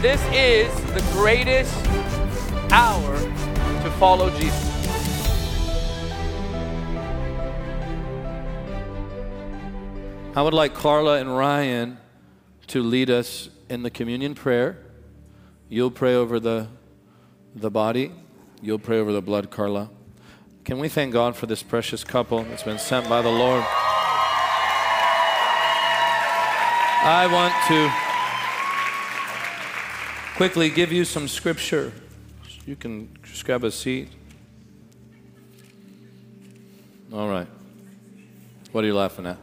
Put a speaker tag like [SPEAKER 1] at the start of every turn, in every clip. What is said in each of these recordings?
[SPEAKER 1] This is the greatest hour to follow Jesus. I would like Carla and Ryan to lead us in the communion prayer. You'll pray over the, the body, you'll pray over the blood, Carla. Can we thank God for this precious couple that's been sent by the Lord? I want to quickly give you some scripture. You can just grab a seat. All right. What are you laughing at?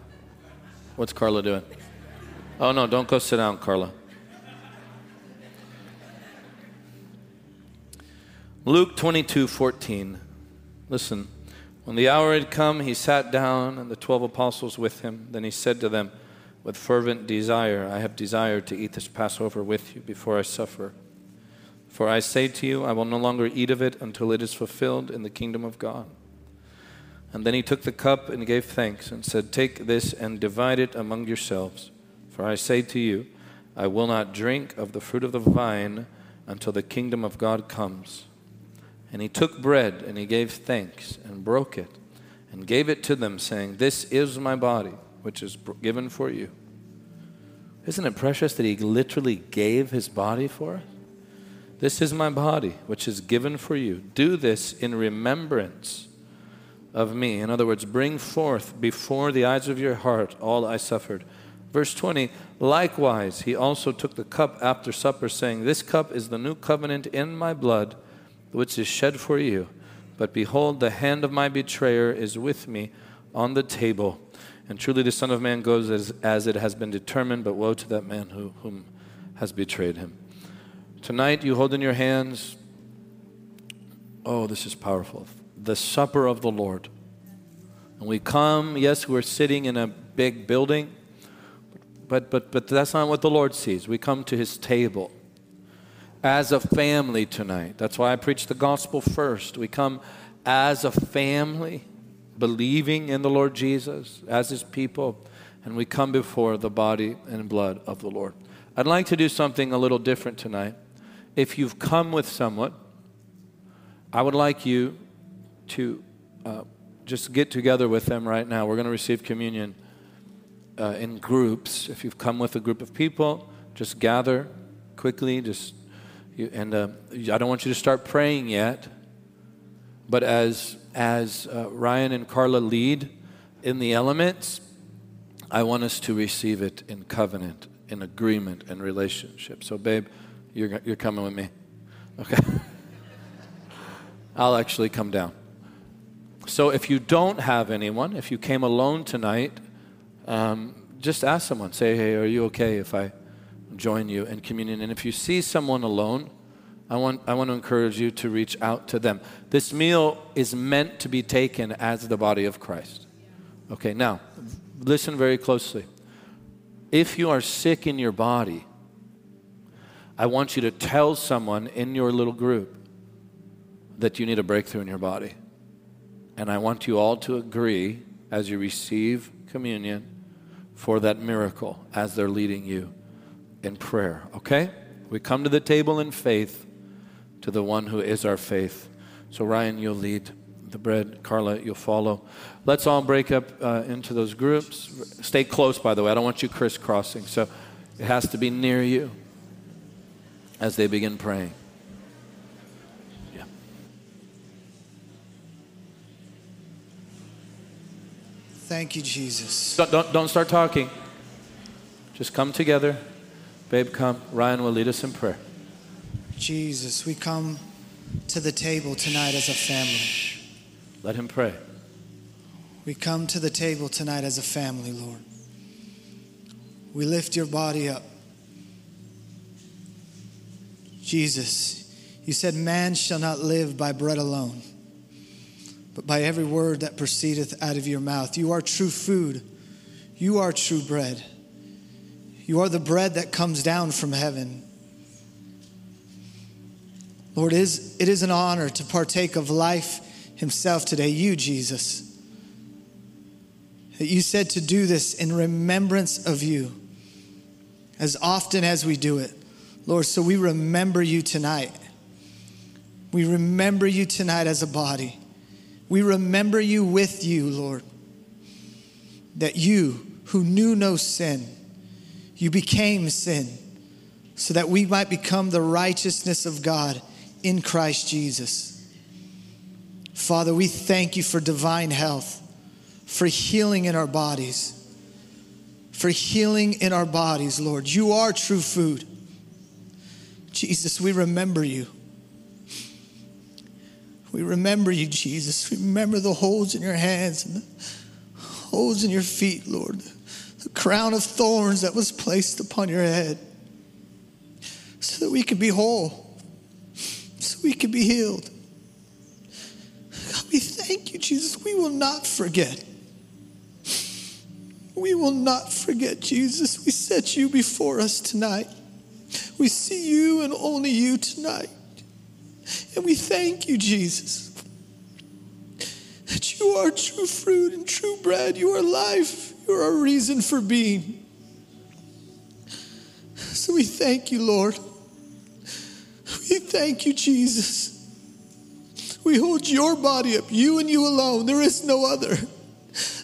[SPEAKER 1] What's Carla doing? Oh, no, don't go sit down, Carla. Luke 22 14. Listen. When the hour had come, he sat down, and the twelve apostles with him. Then he said to them, With fervent desire, I have desired to eat this Passover with you before I suffer. For I say to you, I will no longer eat of it until it is fulfilled in the kingdom of God. And then he took the cup and gave thanks and said, Take this and divide it among yourselves. For I say to you, I will not drink of the fruit of the vine until the kingdom of God comes. And he took bread and he gave thanks and broke it and gave it to them, saying, This is my body, which is given for you. Isn't it precious that he literally gave his body for us? This is my body, which is given for you. Do this in remembrance of me. In other words, bring forth before the eyes of your heart all I suffered. Verse 20, likewise, he also took the cup after supper, saying, This cup is the new covenant in my blood, which is shed for you. But behold, the hand of my betrayer is with me on the table. And truly the Son of Man goes as, as it has been determined, but woe to that man who, whom has betrayed him. Tonight, you hold in your hands, oh, this is powerful, the supper of the Lord. And we come, yes, we're sitting in a big building, but, but, but that's not what the Lord sees. We come to his table as a family tonight. That's why I preach the gospel first. We come as a family, believing in the Lord Jesus, as his people, and we come before the body and blood of the Lord. I'd like to do something a little different tonight if you've come with someone, I would like you to uh, just get together with them right now. We're going to receive communion uh, in groups. If you've come with a group of people, just gather quickly. Just you, and uh, I don't want you to start praying yet. But as as uh, Ryan and Carla lead in the elements, I want us to receive it in covenant, in agreement, and relationship. So, babe. You're, you're coming with me. Okay. I'll actually come down. So if you don't have anyone, if you came alone tonight, um, just ask someone. Say, hey, are you okay if I join you in communion? And if you see someone alone, I want, I want to encourage you to reach out to them. This meal is meant to be taken as the body of Christ. Okay, now, listen very closely. If you are sick in your body, I want you to tell someone in your little group that you need a breakthrough in your body. And I want you all to agree as you receive communion for that miracle as they're leading you in prayer, okay? We come to the table in faith to the one who is our faith. So, Ryan, you'll lead the bread. Carla, you'll follow. Let's all break up uh, into those groups. Stay close, by the way. I don't want you crisscrossing. So, it has to be near you as they begin praying. Yeah.
[SPEAKER 2] Thank you, Jesus.
[SPEAKER 1] Don't, don't, don't start talking. Just come together. Babe, come. Ryan will lead us in prayer.
[SPEAKER 2] Jesus, we come to the table tonight as a family.
[SPEAKER 1] Let him pray.
[SPEAKER 2] We come to the table tonight as a family, Lord. We lift your body up. Jesus, you said, Man shall not live by bread alone, but by every word that proceedeth out of your mouth. You are true food, you are true bread. You are the bread that comes down from heaven. Lord, it is, it is an honor to partake of life Himself today, you, Jesus. That you said to do this in remembrance of you as often as we do it. Lord, so we remember you tonight. We remember you tonight as a body. We remember you with you, Lord. That you, who knew no sin, you became sin so that we might become the righteousness of God in Christ Jesus. Father, we thank you for divine health, for healing in our bodies, for healing in our bodies, Lord. You are true food. Jesus, we remember you. We remember you, Jesus. We remember the holes in your hands and the holes in your feet, Lord. The crown of thorns that was placed upon your head so that we could be whole, we could be healed. God, we thank you, Jesus. We will not forget. We will not forget, Jesus. We set you before us tonight. We see you and only you tonight. And we thank you, Jesus, that you are true fruit and true bread. You are life. You are a reason for being. So we thank you, Lord. We thank you, Jesus. We hold your body up, you and you alone. There is no other.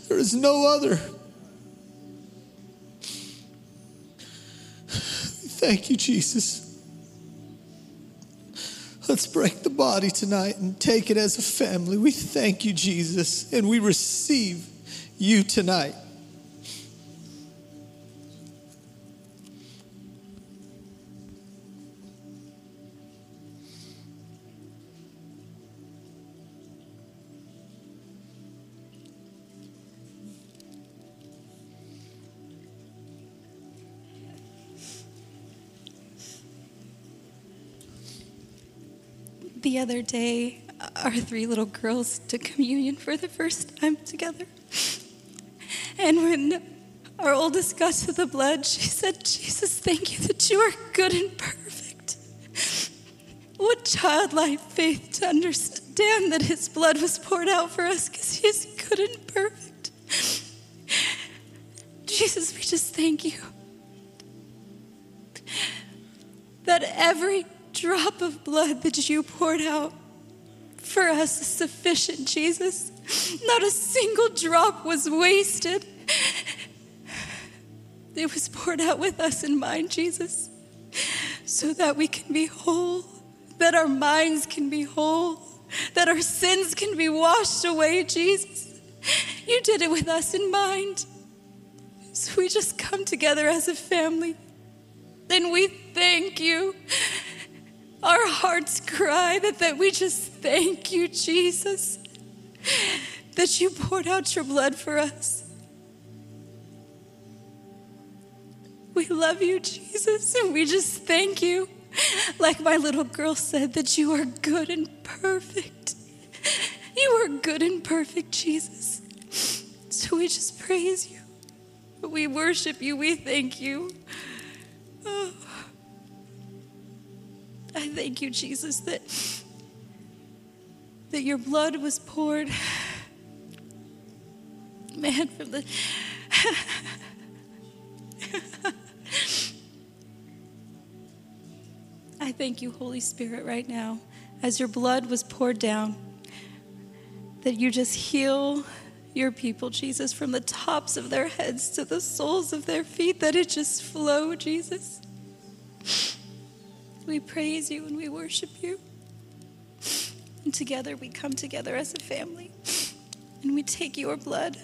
[SPEAKER 2] There is no other. Thank you, Jesus. Let's break the body tonight and take it as a family. We thank you, Jesus, and we receive you tonight.
[SPEAKER 3] The other day, uh, our three little girls took communion for the first time together. And when our oldest got to the blood, she said, Jesus, thank you that you are good and perfect. What childlike faith to understand that his blood was poured out for us because he is good and perfect. Jesus, we just thank you that every drop of blood that you poured out for us is sufficient, Jesus. Not a single drop was wasted. It was poured out with us in mind, Jesus, so that we can be whole, that our minds can be whole, that our sins can be washed away, Jesus. You did it with us in mind. So we just come together as a family. And we thank you. Our hearts cry that, that we just thank you, Jesus, that you poured out your blood for us. We love you, Jesus, and we just thank you. Like my little girl said, that you are good and perfect. You are good and perfect, Jesus. So we just praise you. We worship you. We thank you. Oh. I thank you, Jesus, that, that your blood was poured. Man, from the. I thank you, Holy Spirit, right now, as your blood was poured down, that you just heal your people, Jesus, from the tops of their heads to the soles of their feet, that it just flow, Jesus. We praise you and we worship you. And together we come together as a family and we take your blood.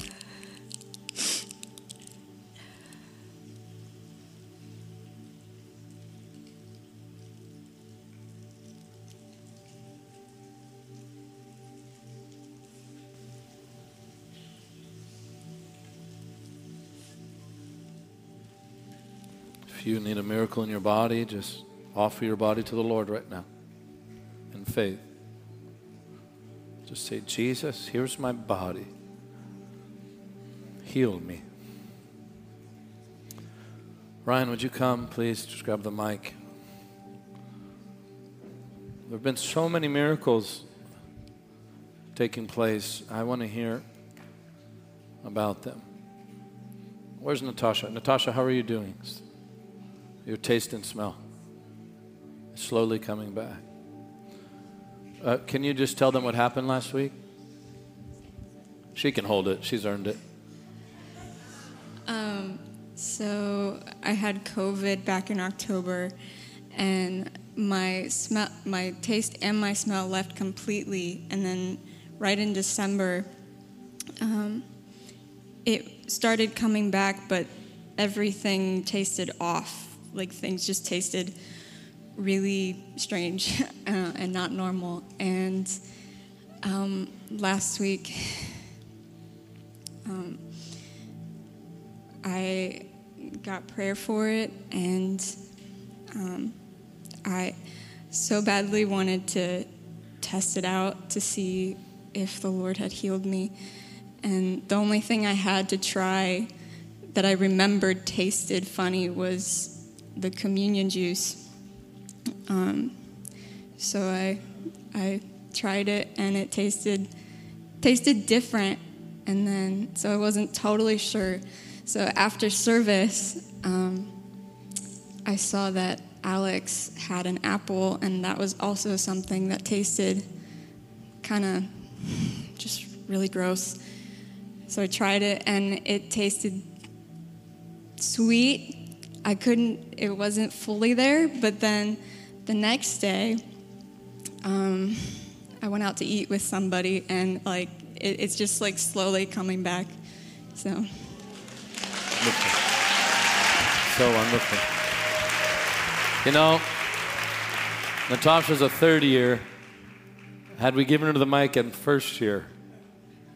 [SPEAKER 1] If you need a miracle in your body, just offer your body to the Lord right now in faith. Just say, Jesus, here's my body. Heal me. Ryan, would you come, please? Just grab the mic. There have been so many miracles taking place. I want to hear about them. Where's Natasha? Natasha, how are you doing? Your taste and smell. Slowly coming back. Uh, can you just tell them what happened last week? She can hold it. She's earned it.
[SPEAKER 4] Um, so I had COVID back in October, and my smell, my taste, and my smell left completely. And then right in December, um, it started coming back, but everything tasted off. Like things just tasted really strange uh, and not normal. And um, last week, um, I got prayer for it, and um, I so badly wanted to test it out to see if the Lord had healed me. And the only thing I had to try that I remembered tasted funny was the communion juice. Um, so I, I tried it, and it tasted tasted different. And then, so I wasn't totally sure. So after service, um, I saw that Alex had an apple, and that was also something that tasted kind of just really gross. So I tried it, and it tasted sweet. I couldn't, it wasn't fully there, but then the next day, um, I went out to eat with somebody, and like it, it's just like slowly coming back. So.
[SPEAKER 1] Wonderful. So wonderful. You know, Natasha's a third year. Had we given her the mic in first year,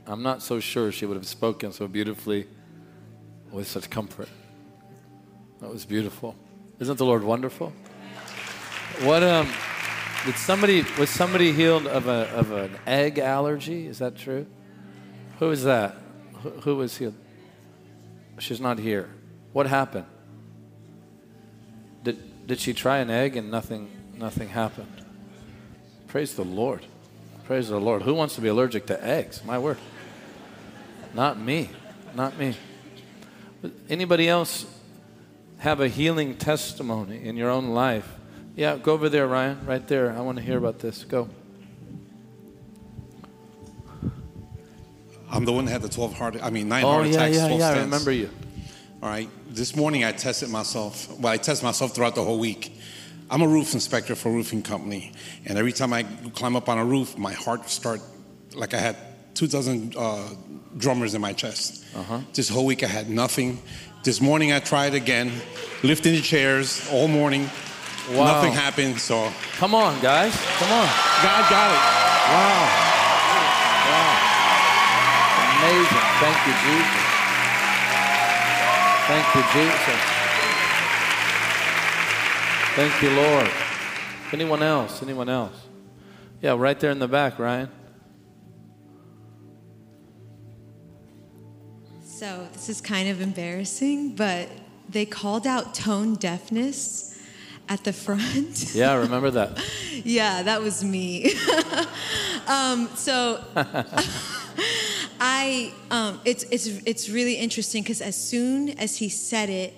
[SPEAKER 1] I'm not so sure she would have spoken so beautifully with such comfort. That was beautiful. Isn't the Lord wonderful? What um did somebody was somebody healed of a of an egg allergy? Is that true? Who is that? Who, who was healed? She's not here. What happened? Did, did she try an egg and nothing, nothing happened? Praise the Lord. Praise the Lord. Who wants to be allergic to eggs? My word. Not me. Not me. Anybody else have a healing testimony in your own life? Yeah, go over there, Ryan. Right there. I want to hear about this. Go.
[SPEAKER 5] I'm the one that had the 12 heart, I mean, nine
[SPEAKER 1] Oh,
[SPEAKER 5] heart
[SPEAKER 1] yeah,
[SPEAKER 5] attacks,
[SPEAKER 1] yeah,
[SPEAKER 5] 12
[SPEAKER 1] yeah. I remember you.
[SPEAKER 5] All right. This morning I tested myself. Well, I test myself throughout the whole week. I'm a roof inspector for a roofing company, and every time I climb up on a roof, my heart start like I had two dozen uh, drummers in my chest.
[SPEAKER 1] Uh-huh.
[SPEAKER 5] This whole week I had nothing. This morning I tried again, lifting the chairs all morning.
[SPEAKER 1] Wow.
[SPEAKER 5] Nothing happened. So
[SPEAKER 1] Come on, guys. Come on.
[SPEAKER 5] God got it.
[SPEAKER 1] Wow. Wow. Amazing. Thank you, Jesus. Thank you, Jesus. Thank you, Lord. Anyone else? Anyone else? Yeah, right there in the back, Ryan.
[SPEAKER 6] So this is kind of embarrassing, but they called out tone deafness at the front.
[SPEAKER 1] Yeah, I remember that.
[SPEAKER 6] yeah, that was me. um, so I, um, it's it's it's really interesting because as soon as he said it,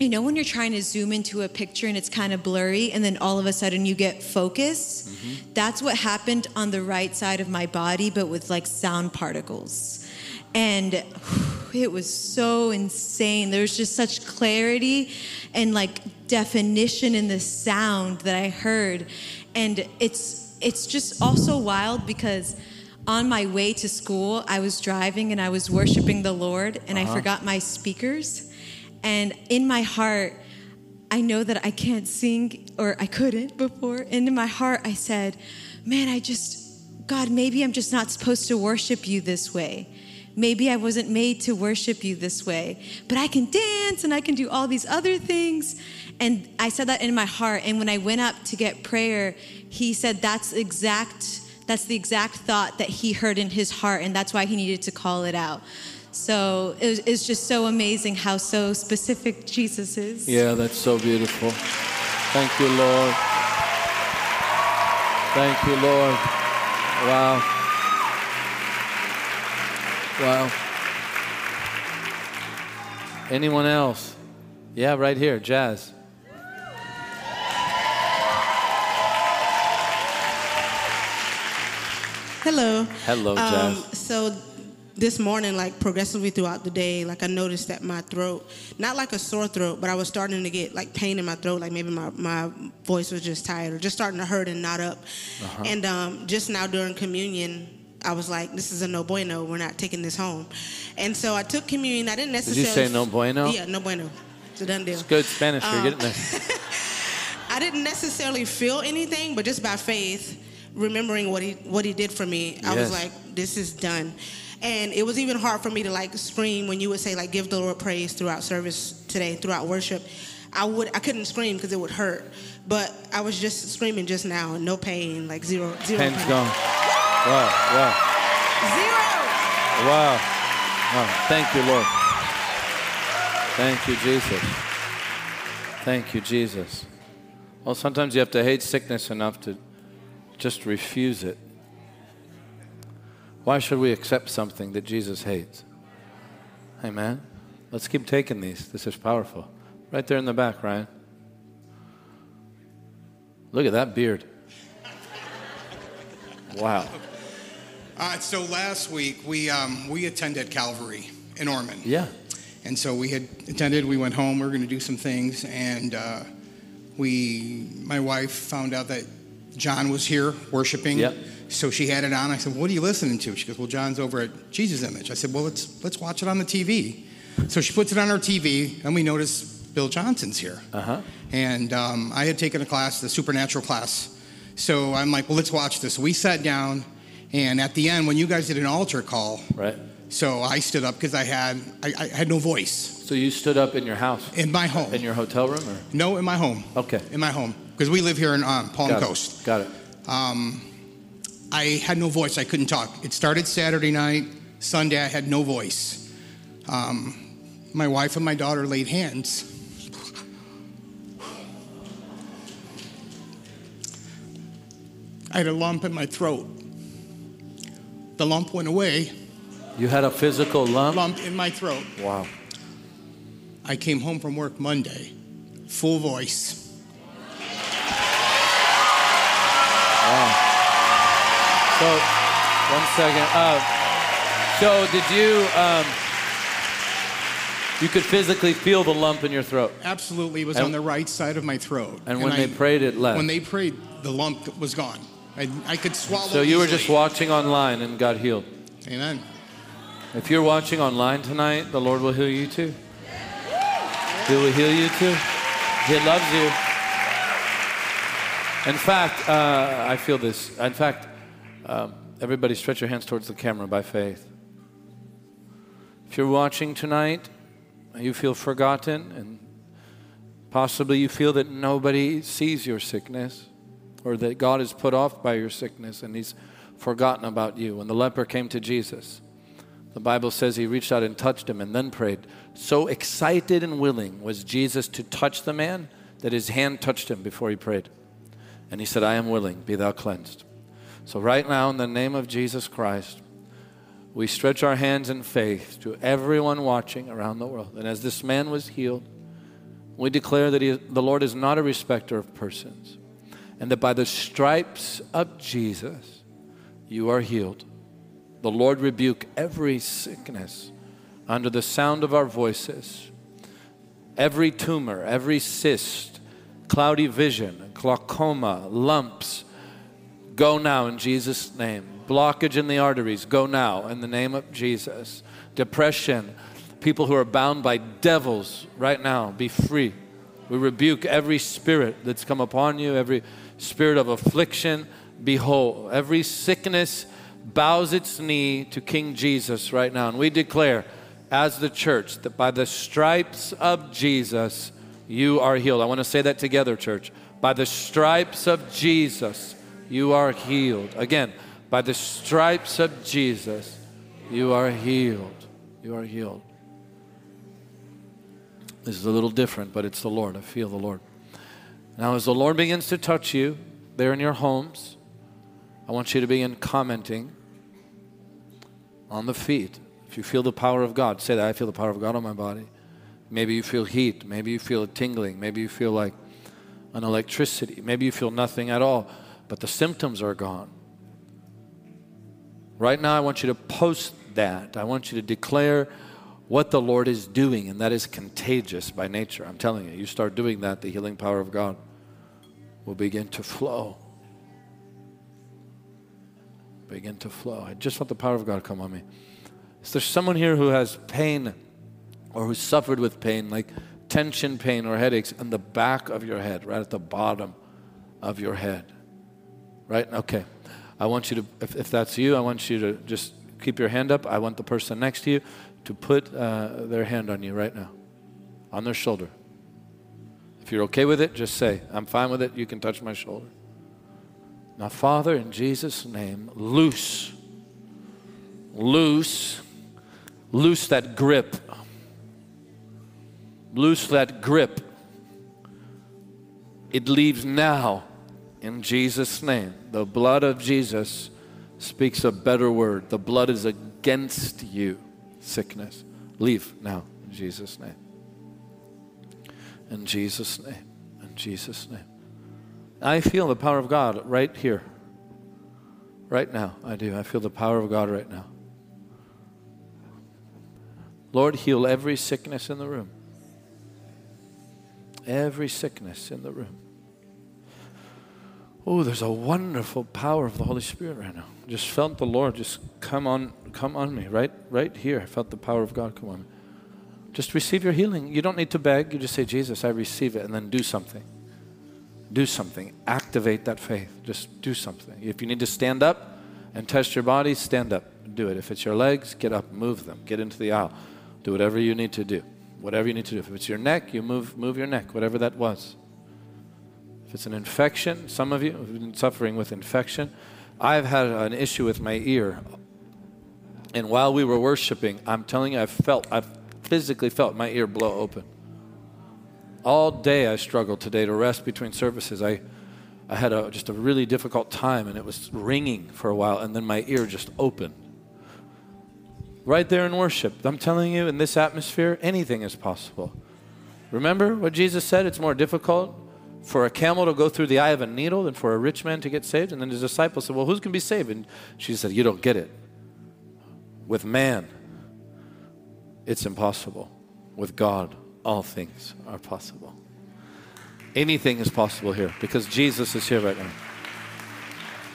[SPEAKER 6] you know, when you're trying to zoom into a picture and it's kind of blurry, and then all of a sudden you get focus. That's what happened on the right side of my body, but with like sound particles. And it was so insane. There was just such clarity and like definition in the sound that I heard. And it's it's just also wild because on my way to school, I was driving and I was worshiping the Lord and I uh-huh. forgot my speakers. And in my heart, I know that I can't sing or I couldn't before. And in my heart, I said, Man, I just, God, maybe I'm just not supposed to worship you this way. Maybe I wasn't made to worship you this way, but I can dance and I can do all these other things. And I said that in my heart. And when I went up to get prayer, he said that's exact, that's the exact thought that he heard in his heart. And that's why he needed to call it out. So it was, it's just so amazing how so specific Jesus is.
[SPEAKER 1] Yeah, that's so beautiful. Thank you, Lord. Thank you, Lord. Wow. Wow. Anyone else? Yeah, right here, Jazz.
[SPEAKER 7] Hello.
[SPEAKER 1] Hello,
[SPEAKER 7] Um,
[SPEAKER 1] Jazz.
[SPEAKER 7] so this morning, like progressively throughout the day, like I noticed that my throat, not like a sore throat, but I was starting to get like pain in my throat, like maybe my, my voice was just tired or just starting to hurt and not up.
[SPEAKER 1] Uh-huh.
[SPEAKER 7] And um, just now during communion, I was like, this is a no bueno. We're not taking this home. And so I took communion. I didn't necessarily.
[SPEAKER 1] Did you say no bueno?
[SPEAKER 7] Yeah, no bueno. It's a done deal.
[SPEAKER 1] It's good Spanish. You're
[SPEAKER 7] Um,
[SPEAKER 1] getting there.
[SPEAKER 7] I didn't necessarily feel anything, but just by faith, remembering what he what he did for me, I
[SPEAKER 1] Yes.
[SPEAKER 7] was like, this is done. And it was even hard for me to like scream when you would say like give the Lord praise throughout service today, throughout worship. I would I couldn't scream because it would hurt. But I was just screaming just now, no pain, like zero zero
[SPEAKER 1] Pen's
[SPEAKER 7] pain.
[SPEAKER 1] gone. Wow, wow,
[SPEAKER 7] Zero.
[SPEAKER 1] wow. wow. Thank you, Lord. Thank you, Jesus. Thank you, Jesus. Well, sometimes you have to hate sickness enough to just refuse it. Why should we accept something that Jesus hates? Amen. Let's keep taking these. This is powerful. Right there in the back, Ryan. Look at that beard. Wow.
[SPEAKER 8] Uh, so last week we um, we attended Calvary in Ormond.
[SPEAKER 1] Yeah.
[SPEAKER 8] And so we had attended. We went home. We were going to do some things, and uh, we my wife found out that John was here worshiping.
[SPEAKER 1] Yep.
[SPEAKER 8] So she had it on. I said, "What are you listening to?" She goes, "Well, John's over at Jesus Image." I said, "Well, let's let's watch it on the TV." So she puts it on our TV, and we notice Bill Johnson's here.
[SPEAKER 1] Uh huh.
[SPEAKER 8] And um, I had taken a class, the supernatural class. So I'm like, well, let's watch this. We sat down, and at the end, when you guys did an altar call,
[SPEAKER 1] Right.
[SPEAKER 8] so I stood up because I had I, I had no voice
[SPEAKER 1] So you stood up in your house,
[SPEAKER 8] in my home.
[SPEAKER 1] in your hotel room, or
[SPEAKER 8] no, in my home.
[SPEAKER 1] okay?
[SPEAKER 8] In my home because we live here in um, Palm
[SPEAKER 1] Got
[SPEAKER 8] Coast.
[SPEAKER 1] It. Got it.
[SPEAKER 8] Um, I had no voice. I couldn't talk. It started Saturday night. Sunday, I had no voice. Um, my wife and my daughter laid hands. I had a lump in my throat. The lump went away.
[SPEAKER 1] You had a physical lump.
[SPEAKER 8] Lump in my throat.
[SPEAKER 1] Wow.
[SPEAKER 8] I came home from work Monday, full voice.
[SPEAKER 1] So, one second. Uh, so, did you? Um, you could physically feel the lump in your throat,
[SPEAKER 8] Absolutely, it was
[SPEAKER 1] And-
[SPEAKER 8] on the right side of my throat.
[SPEAKER 1] and when they prayed, it left.
[SPEAKER 8] When they prayed, the lump was gone. I, I could swallow.
[SPEAKER 1] so you were just watching online and got healed.
[SPEAKER 8] Amen.
[SPEAKER 1] If you're watching online tonight, the Lord will heal you too. He will heal you too. He loves you. In fact, uh, I feel this. In fact, um, everybody stretch your hands towards the camera by faith. If you're watching tonight, you feel forgotten, and possibly you feel that nobody sees your sickness, or that God is put off by your sickness and He's forgotten about you. When the leper came to Jesus, the Bible says he reached out and touched him and then prayed. So excited and willing was Jesus to touch the man that his hand touched him before he prayed. And he said, I am willing, be thou cleansed. So, right now, in the name of Jesus Christ, we stretch our hands in faith to everyone watching around the world. And as this man was healed, we declare that he, the Lord is not a respecter of persons, and that by the stripes of Jesus, you are healed. The Lord rebuke every sickness under the sound of our voices, every tumor, every cyst, cloudy vision, glaucoma, lumps. Go now in Jesus' name. Blockage in the arteries, go now in the name of Jesus. Depression, people who are bound by devils right now, be free. We rebuke every spirit that's come upon you, every spirit of affliction, be whole. Every sickness bows its knee to King Jesus right now. And we declare, as the church, that by the stripes of Jesus, you are healed. I want to say that together, church. By the stripes of Jesus, you are healed. Again, by the stripes of Jesus, you are healed. You are healed. This is a little different, but it's the Lord. I feel the Lord. Now, as the Lord begins to touch you there in your homes, I want you to begin commenting on the feet. If you feel the power of God, say that I feel the power of God on my body. Maybe you feel heat. Maybe you feel a tingling. Maybe you feel like an electricity. Maybe you feel nothing at all, but the symptoms are gone. Right now, I want you to post that. I want you to declare what the Lord is doing, and that is contagious by nature. I'm telling you, you start doing that, the healing power of God will begin to flow. Begin to flow. I just want the power of God come on me. Is there someone here who has pain or who suffered with pain, like tension pain or headaches in the back of your head, right at the bottom of your head? Right? Okay. I want you to, if, if that's you, I want you to just keep your hand up. I want the person next to you to put uh, their hand on you right now, on their shoulder. If you're okay with it, just say, I'm fine with it. You can touch my shoulder. Now, Father, in Jesus' name, loose, loose, loose that grip. Loose that grip. It leaves now in Jesus' name. The blood of Jesus speaks a better word. The blood is against you, sickness. Leave now in Jesus' name. In Jesus' name. In Jesus' name. I feel the power of God right here. Right now. I do. I feel the power of God right now. Lord, heal every sickness in the room. Every sickness in the room. Oh, there's a wonderful power of the Holy Spirit right now. Just felt the Lord just come on, come on me, right, right here. I felt the power of God come on me. Just receive your healing. You don't need to beg. You just say, Jesus, I receive it, and then do something. Do something. Activate that faith. Just do something. If you need to stand up and test your body, stand up. Do it. If it's your legs, get up, move them. Get into the aisle. Do whatever you need to do. Whatever you need to do. If it's your neck, you move, move your neck, whatever that was. If it's an infection, some of you have been suffering with infection. I've had an issue with my ear. And while we were worshiping, I'm telling you, I felt, I physically felt my ear blow open. All day I struggled today to rest between services. I, I had a, just a really difficult time and it was ringing for a while, and then my ear just opened. Right there in worship. I'm telling you, in this atmosphere, anything is possible. Remember what Jesus said? It's more difficult for a camel to go through the eye of a needle than for a rich man to get saved? And then his disciples said, Well, who's going to be saved? And she said, You don't get it. With man, it's impossible. With God, all things are possible. Anything is possible here because Jesus is here right now.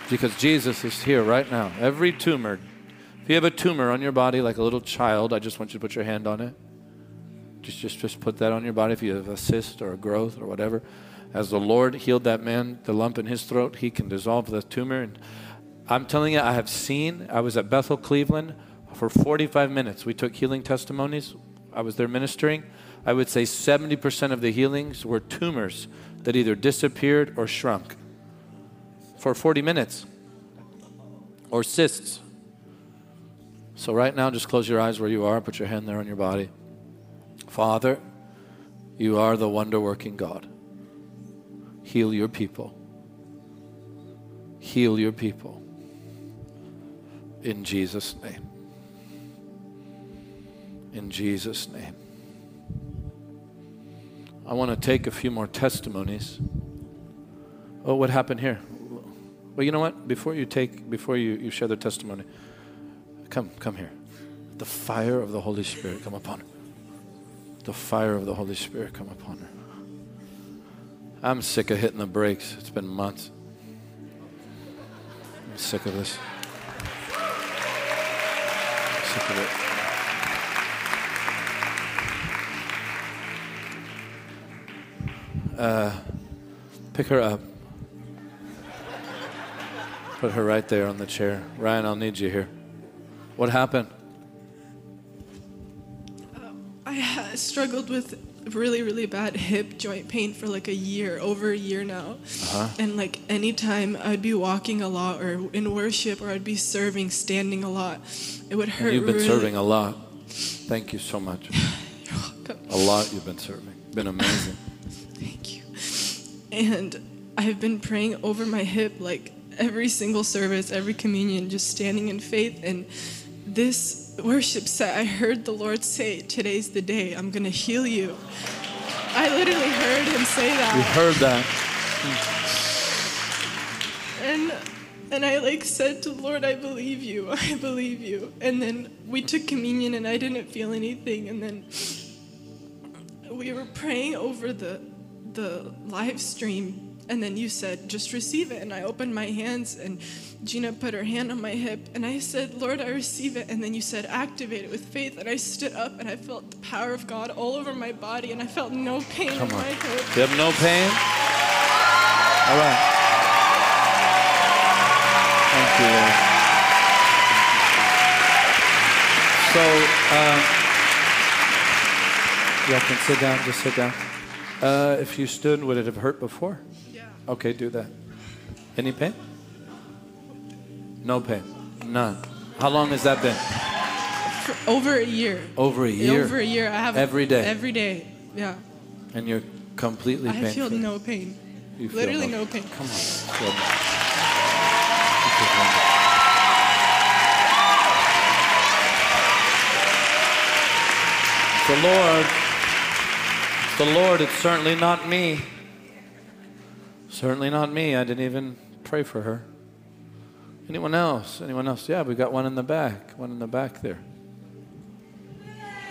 [SPEAKER 1] Because Jesus is here right now. Every tumor, if you have a tumor on your body like a little child, I just want you to put your hand on it. Just, just, just put that on your body if you have a cyst or a growth or whatever. As the Lord healed that man, the lump in his throat, he can dissolve the tumor. And I'm telling you, I have seen, I was at Bethel, Cleveland for 45 minutes. We took healing testimonies. I was there ministering. I would say 70% of the healings were tumors that either disappeared or shrunk for 40 minutes or cysts. So, right now, just close your eyes where you are, put your hand there on your body. Father, you are the wonder working God. Heal your people. Heal your people. In Jesus' name. In Jesus' name. I want to take a few more testimonies. Oh, what happened here? Well, you know what? Before you take, before you, you share the testimony, come, come here. The fire of the Holy Spirit come upon her. The fire of the Holy Spirit come upon her. I'm sick of hitting the brakes. It's been months. I'm sick of this. I'm sick of it. Uh, pick her up. Put her right there on the chair. Ryan, I'll need you here. What happened?
[SPEAKER 9] I ha- struggled with really, really bad hip joint pain for like a year, over a year now.
[SPEAKER 1] Uh-huh.
[SPEAKER 9] And like anytime I'd be walking a lot or in worship or I'd be serving, standing a lot, it would hurt.
[SPEAKER 1] And you've been
[SPEAKER 9] really.
[SPEAKER 1] serving a lot. Thank you so much.
[SPEAKER 9] You're welcome.
[SPEAKER 1] A lot you've been serving. Been amazing.
[SPEAKER 9] Thank you. And I've been praying over my hip like every single service, every communion, just standing in faith. And this worship set, I heard the Lord say, Today's the day, I'm going to heal you. I literally heard him say that.
[SPEAKER 1] We heard that.
[SPEAKER 9] And And I like said to the Lord, I believe you, I believe you. And then we took communion and I didn't feel anything. And then we were praying over the the live stream and then you said just receive it and i opened my hands and gina put her hand on my hip and i said lord i receive it and then you said activate it with faith and i stood up and i felt the power of god all over my body and i felt no pain
[SPEAKER 1] Come
[SPEAKER 9] in
[SPEAKER 1] on.
[SPEAKER 9] my hip
[SPEAKER 1] You have no pain? All right. Thank you, Lord. So, uh, y'all can sit down. Just sit down. Uh, if you stood, would it have hurt before? Okay, do that. Any pain? No pain. None. How long has that been?
[SPEAKER 9] for over a year
[SPEAKER 1] Over a year.
[SPEAKER 9] over a year i have
[SPEAKER 1] Every day.
[SPEAKER 9] every day yeah
[SPEAKER 1] And you're completely
[SPEAKER 9] i
[SPEAKER 1] pain
[SPEAKER 9] feel no pain
[SPEAKER 1] You feel
[SPEAKER 9] literally no pain
[SPEAKER 1] Come on. No- This is wonderful. The Lord. The Lord. It's certainly not me. Certainly not me. I didn't even pray for her. Anyone else? Anyone else? Yeah, we got one in the back. One in the back there.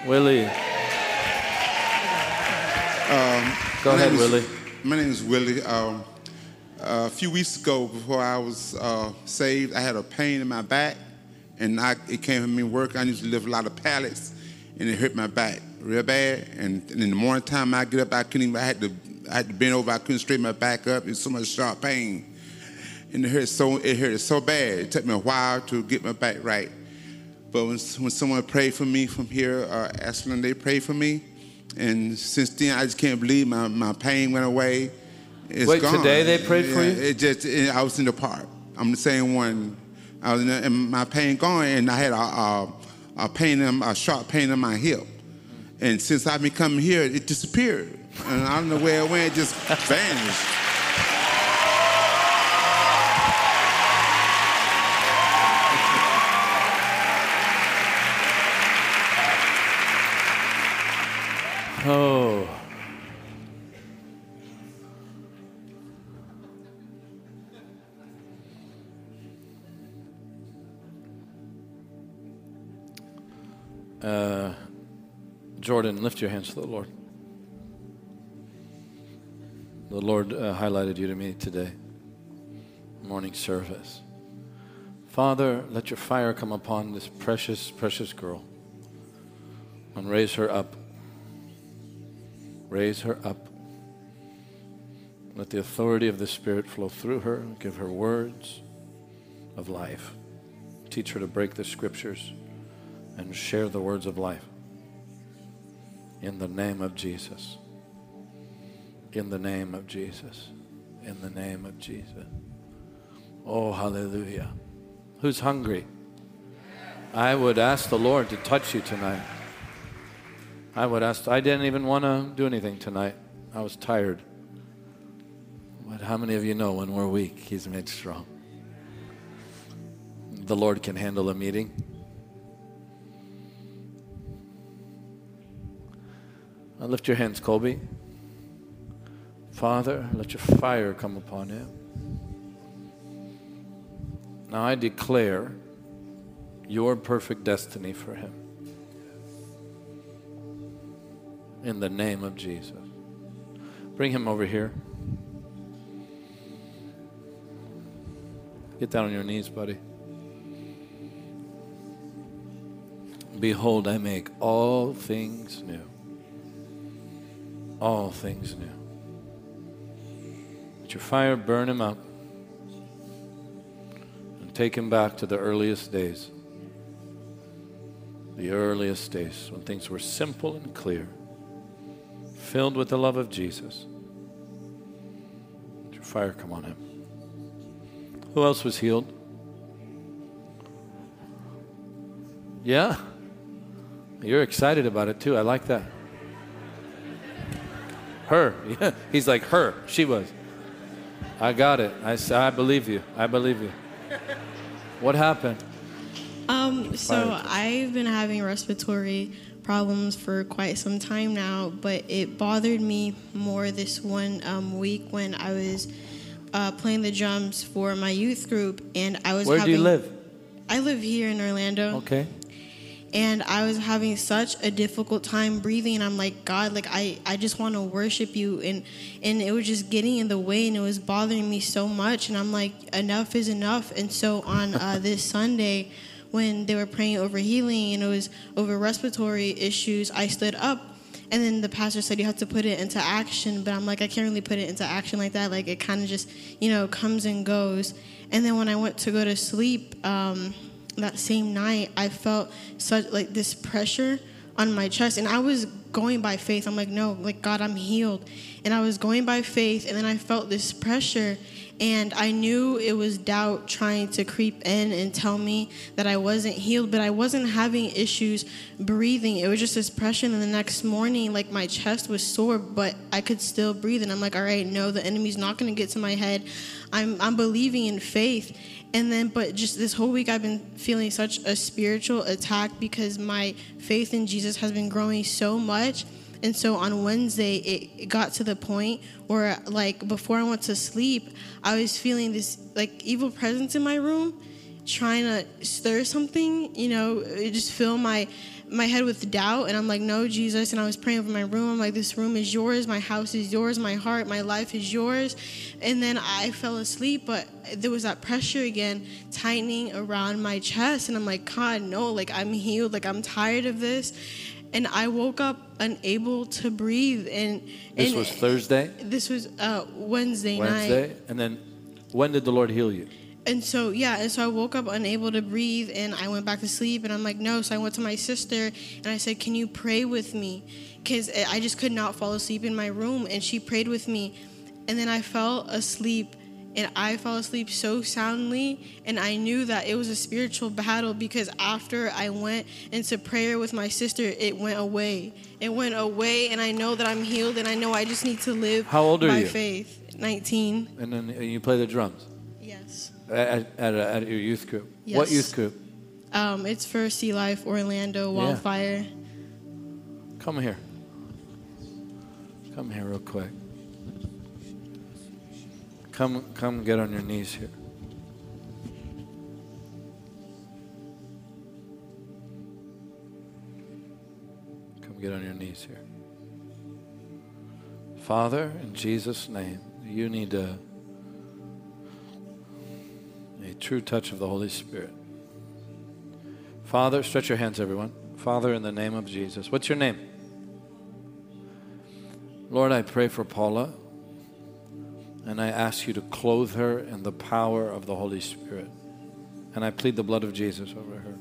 [SPEAKER 1] Willie. Go
[SPEAKER 10] My
[SPEAKER 1] ahead, Willie.
[SPEAKER 10] My name is Willie. Um, a few weeks ago, before I was uh, saved, I had a pain in my back, and I, it came from me work. I used to lift a lot of pallets, and it hurt my back real bad. And, and in the morning time, I get up, I couldn't even. I had to, I had to bend over. I couldn't straighten my back up. It was so much sharp pain, and it hurt so. It hurt so bad. It took me a while to get my back right. But when, when someone prayed for me from here, uh, Ashland, they prayed for me. And since then, I just can't believe my, my pain went away. It's
[SPEAKER 1] Wait,
[SPEAKER 10] gone.
[SPEAKER 1] today they prayed for
[SPEAKER 10] Yeah,
[SPEAKER 1] you?
[SPEAKER 10] It just, it, I was in the park. I'm the same one. I was in the, and my pain gone, and I had a, a, a pain, in, a sharp pain in my hip. And since I've been coming here, it disappeared. And I don't know where it went, it just vanished.
[SPEAKER 1] Oh. Uh, Jordan, lift your hands to the Lord. The Lord uh, highlighted you to me today, morning service. Father, let your fire come upon this precious, precious girl and raise her up. Raise her up. Let the authority of the Spirit flow through her. Give her words of life. Teach her to break the scriptures and share the words of life. In the name of Jesus. In the name of Jesus. In the name of Jesus. Oh, hallelujah. Who's hungry? I would ask the Lord to touch you tonight. I would ask, I didn't even want to do anything tonight. I was tired. But how many of you know when we're weak, He's made strong? The Lord can handle a meeting. Lift your hands, Colby. Father, let your fire come upon him. Now I declare your perfect destiny for him. In the name of Jesus. Bring him over here. Get down on your knees, buddy. Behold, I make all things new. All things new. Your fire burn him up and take him back to the earliest days. The earliest days when things were simple and clear, filled with the love of Jesus. Let your fire come on him. Who else was healed? Yeah? You're excited about it too. I like that. Her. Yeah. He's like, her. She was. I got it. I, I believe you. I believe you. What happened?
[SPEAKER 11] Um, so I've been having respiratory problems for quite some time now, but it bothered me more this one um, week when I was uh, playing the drums for my youth group, and I was.
[SPEAKER 1] Where
[SPEAKER 11] having,
[SPEAKER 1] do you live?
[SPEAKER 11] I live here in Orlando.
[SPEAKER 1] Okay.
[SPEAKER 11] And I was having such a difficult time breathing. And I'm like God like I, I just want to worship you. And and it was just getting in the way and it was bothering me so much. And I'm like enough is enough. And so on uh, this Sunday when they were praying over healing and it was over respiratory issues I stood up. And then the pastor said you have to put it into action. But I'm like I can't really put it into action like that. Like it kind of just you know comes and goes. And then when I went to go to sleep um, that same night i felt such like this pressure on my chest. And i was going by faith. I'm like no like god i'm healed. And i was going by faith and then i felt this pressure and i knew it was doubt trying to creep in and tell me that i wasn't healed but i wasn't having issues breathing. It was just this pressure and the next morning like my chest was sore but i could still breathe. And i'm like all right no the enemy's not going to get to my head. I'm, I'm believing in faith. And then but just this whole week i've been feeling such a spiritual attack because my faith in jesus has been growing so much and so on wednesday it, it got to the point where like before i went to sleep i was feeling this like evil presence in my room trying to stir something you know it just fill my my head with doubt. And i'm like no jesus. And i was praying over my room. I'm like this room is yours. My house is yours. My heart my life is yours. And then i fell asleep but there was that pressure again tightening around my chest. And i'm like god no. Like i'm healed. Like i'm tired of this and i woke up unable to breathe. And
[SPEAKER 1] This was Thursday,
[SPEAKER 11] this was uh, wednesday, night.
[SPEAKER 1] Wednesday, and then when did the Lord heal you?
[SPEAKER 11] and so yeah and so i woke up unable to breathe and i went back to sleep and i'm like no so i went to my sister and i said can you pray with me? Because i just could not fall asleep in my room and she prayed with me. And then i fell asleep and i fell asleep so soundly and i knew that it was a spiritual battle because after i went into prayer with my sister it went away it went away and i know that i'm healed and i know i just need to live
[SPEAKER 1] How old are
[SPEAKER 11] by
[SPEAKER 1] you?
[SPEAKER 11] faith 19
[SPEAKER 1] And then you play the drums
[SPEAKER 11] yes
[SPEAKER 1] at, at, at your youth group.
[SPEAKER 11] Yes.
[SPEAKER 1] What youth group?
[SPEAKER 11] Um, it's for Sea Life Orlando
[SPEAKER 1] Yeah.
[SPEAKER 11] Wildfire.
[SPEAKER 1] Come here. Come here real quick. Come come get on your knees here. Come get on your knees here. Father, in Jesus' name, you need a, a true touch of the Holy Spirit. Father, stretch your hands, everyone. Father, in the name of Jesus. What's your name? Lord, I pray for Paula, and I ask you to clothe her in the power of the Holy Spirit. And I plead the blood of Jesus over her,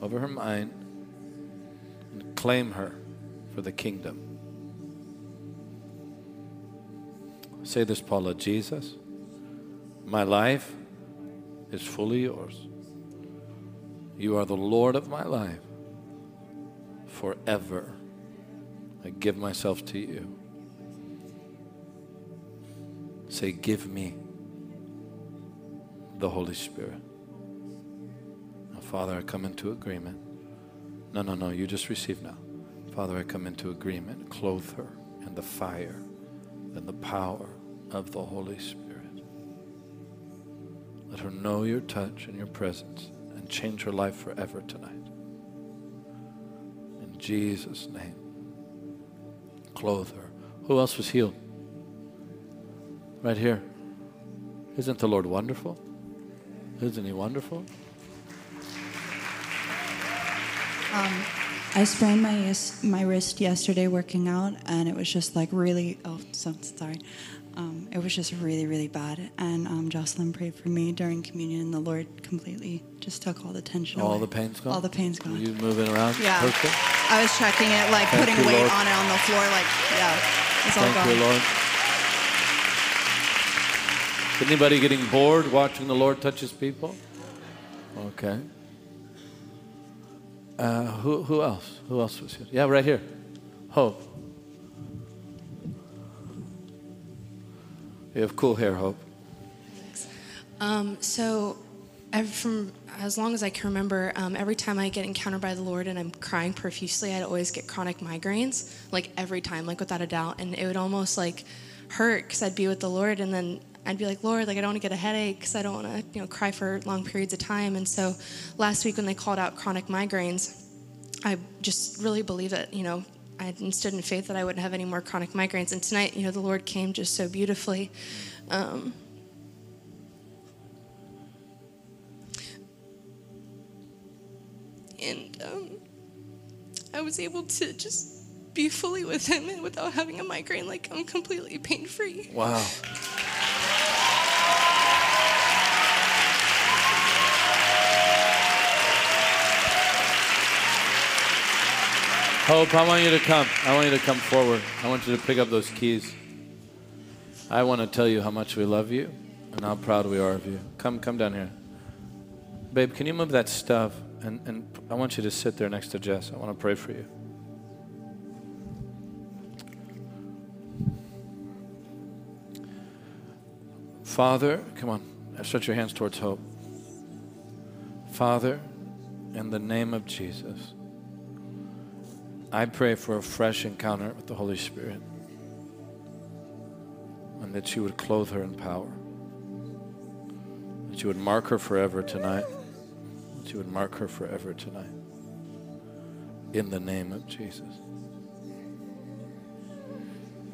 [SPEAKER 1] over her mind, and claim her for the kingdom. Say this, Paula Jesus, my life is fully yours. You are the Lord of my life forever. I give myself to you. Say, Give me the Holy Spirit. Now, Father, I come into agreement. No, no, no, you just receive now. Father, I come into agreement. Clothe her in the fire and the power of the Holy Spirit. Let her know your touch and your presence and change her life forever tonight. In Jesus' name. Clothe her. Who else was healed? Right here. Isn't the Lord wonderful? Isn't He wonderful?
[SPEAKER 12] Um, I sprained my wrist, my wrist yesterday working out, and it was just like really. Oh, so sorry. Um, it was just really, really bad. And um, Jocelyn prayed for me during communion, and the Lord completely just took all the tension
[SPEAKER 1] All
[SPEAKER 12] away.
[SPEAKER 1] the pain's gone?
[SPEAKER 12] All the pain's gone.
[SPEAKER 1] you moving around?
[SPEAKER 12] Yeah.
[SPEAKER 1] Perfect.
[SPEAKER 12] I was checking it, like
[SPEAKER 1] Thank
[SPEAKER 12] putting weight
[SPEAKER 1] Lord.
[SPEAKER 12] on it on the floor, like yeah, it's all
[SPEAKER 1] Thank
[SPEAKER 12] gone.
[SPEAKER 1] you, Lord. Anybody getting bored watching the Lord touch His people? Okay. Uh, who, who else? Who else was here? Yeah, right here. Hope. You have cool hair, Hope. Thanks.
[SPEAKER 13] Um, so, from as long as I can remember, um, every time I get encountered by the Lord and I'm crying profusely, I'd always get chronic migraines, like every time, like without a doubt. And it would almost like hurt because I'd be with the Lord and then I'd be like, Lord, like I don't want to get a headache because I don't want to, you know, cry for long periods of time. And so last week when they called out chronic migraines, I just really believe that, you know, I stood in faith that I wouldn't have any more chronic migraines. And tonight, you know, the Lord came just so beautifully. Um, and um, I was able to just be fully with Him and without having a migraine. Like I'm completely pain free.
[SPEAKER 1] Wow. Hope, I want you to come. I want you to come forward. I want you to pick up those keys. I want to tell you how much we love you and how proud we are of you. Come, come down here. Babe, can you move that stuff? And, and I want you to sit there next to Jess. I want to pray for you. Father, come on, stretch your hands towards hope. Father, in the name of Jesus, I pray for a fresh encounter with the Holy Spirit and that you would clothe her in power, that you would mark her forever tonight, that you would mark her forever tonight. In the name of Jesus.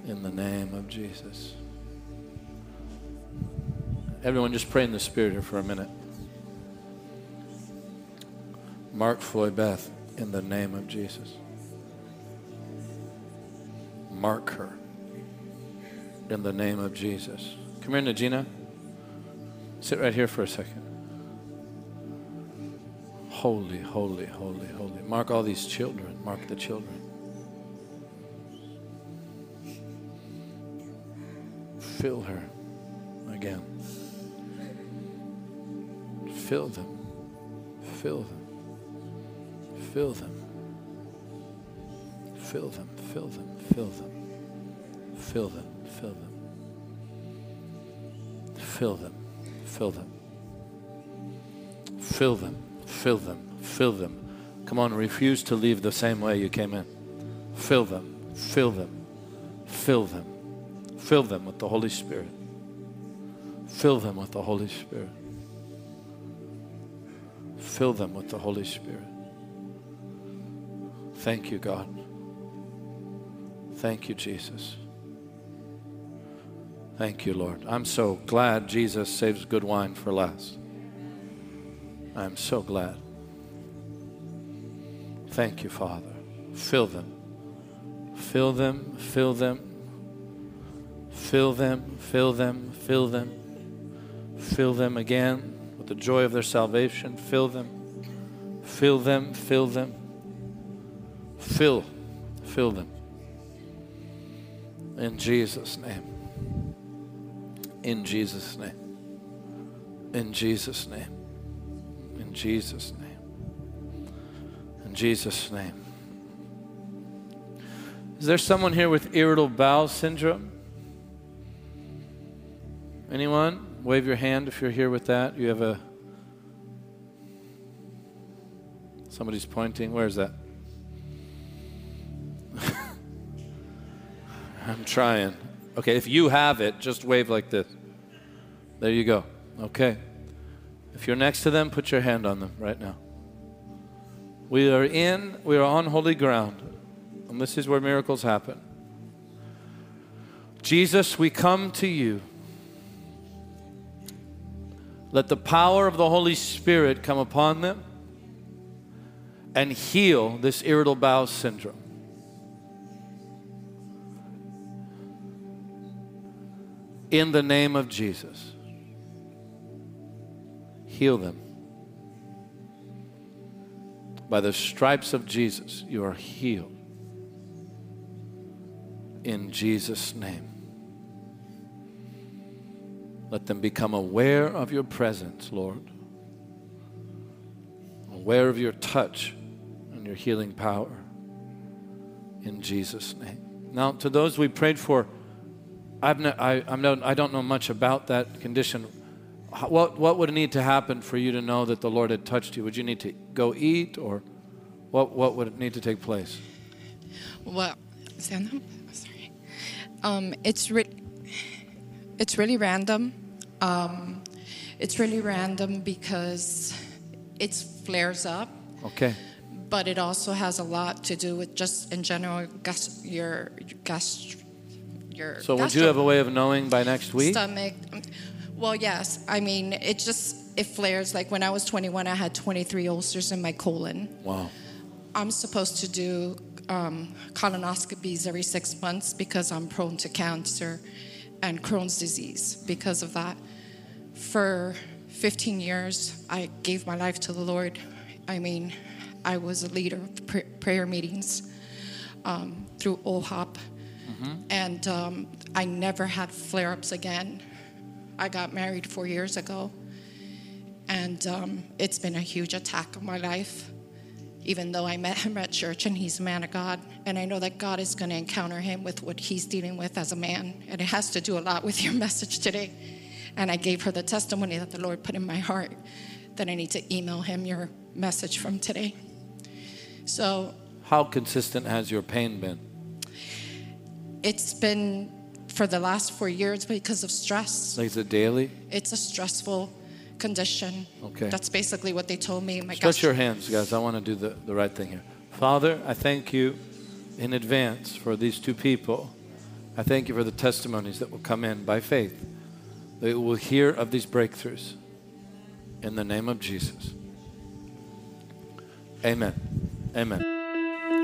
[SPEAKER 1] In the name of Jesus. Everyone, just pray in the Spirit here for a minute. Mark Floyd Beth, in the name of Jesus. Mark her in the name of Jesus. Come here, Najina. Sit right here for a second. Holy, holy, holy, holy. Mark all these children. Mark the children. Fill her again. Fill them. Fill them. Fill them. Fill them. Fill them. Fill them. Fill them. Fill them. Fill them. Fill them. Fill them. Fill them. Fill them. Come on, refuse to leave the same way you came in. Fill them. Fill them. Fill them. Fill them with the Holy Spirit. Fill them with the Holy Spirit. Fill them with the Holy Spirit. Thank you, God. Thank you, Jesus. Thank you, Lord. I'm so glad Jesus saves good wine for last. I'm so glad. Thank you, Father. Fill them. Fill them, fill them. Fill them, fill them, fill them. Fill them again with the joy of their salvation. Fill them. Fill them, fill them. Fill, fill them. In Jesus' name. In Jesus' name. In Jesus' name. In Jesus' name. In Jesus' name. Is there someone here with irritable bowel syndrome? Anyone? Wave your hand if you're here with that. You have a. Somebody's pointing. Where is that? I'm trying. Okay, if you have it, just wave like this. There you go. Okay. If you're next to them, put your hand on them right now. We are in, we are on holy ground. And this is where miracles happen. Jesus, we come to you. Let the power of the Holy Spirit come upon them and heal this irritable bowel syndrome. In the name of Jesus, heal them. By the stripes of Jesus, you are healed. In Jesus' name. Let them become aware of your presence, Lord. Aware of your touch and your healing power. In Jesus' name. Now, to those we prayed for, I've no, I, I'm no, I don't know much about that condition. What, what would need to happen for you to know that the Lord had touched you? Would you need to go eat, or what, what would need to take place?
[SPEAKER 14] Well. Sorry. Um, it's re- it's really random. Um, it's really random because it flares up,
[SPEAKER 1] Okay.
[SPEAKER 14] but it also has a lot to do with just in general gas, your gas, your.
[SPEAKER 1] So would you have a way of knowing by next week?
[SPEAKER 14] Stomach. Well, yes. I mean, it just it flares. Like when I was 21, I had 23 ulcers in my colon.
[SPEAKER 1] Wow.
[SPEAKER 14] I'm supposed to do um, colonoscopies every six months because I'm prone to cancer and Crohn's disease because of that. For 15 years, I gave my life to the Lord. I mean, I was a leader of pr- prayer meetings um, through IHOP, and um, I never had flare ups again. I got married four years ago, and um, it's been a huge attack on my life even though I met him at church and he's a man of God. And I know that God is going to encounter him with what he's dealing with as a man. And it has to do a lot with your message today. And I gave her the testimony that the Lord put in my heart that I need to email him your message from today. So
[SPEAKER 1] How consistent has your pain been?
[SPEAKER 14] It's been for the last four years because of stress.
[SPEAKER 1] Like, is it daily?
[SPEAKER 14] It's a stressful condition.
[SPEAKER 1] Okay.
[SPEAKER 14] That's basically what they told me. My
[SPEAKER 1] Stretch your hands, guys. I want to do the, the right thing here. Father, I thank you in advance for these two people. I thank you for the testimonies that will come in by faith. They will hear of these breakthroughs in the name of Jesus. Amen. Amen.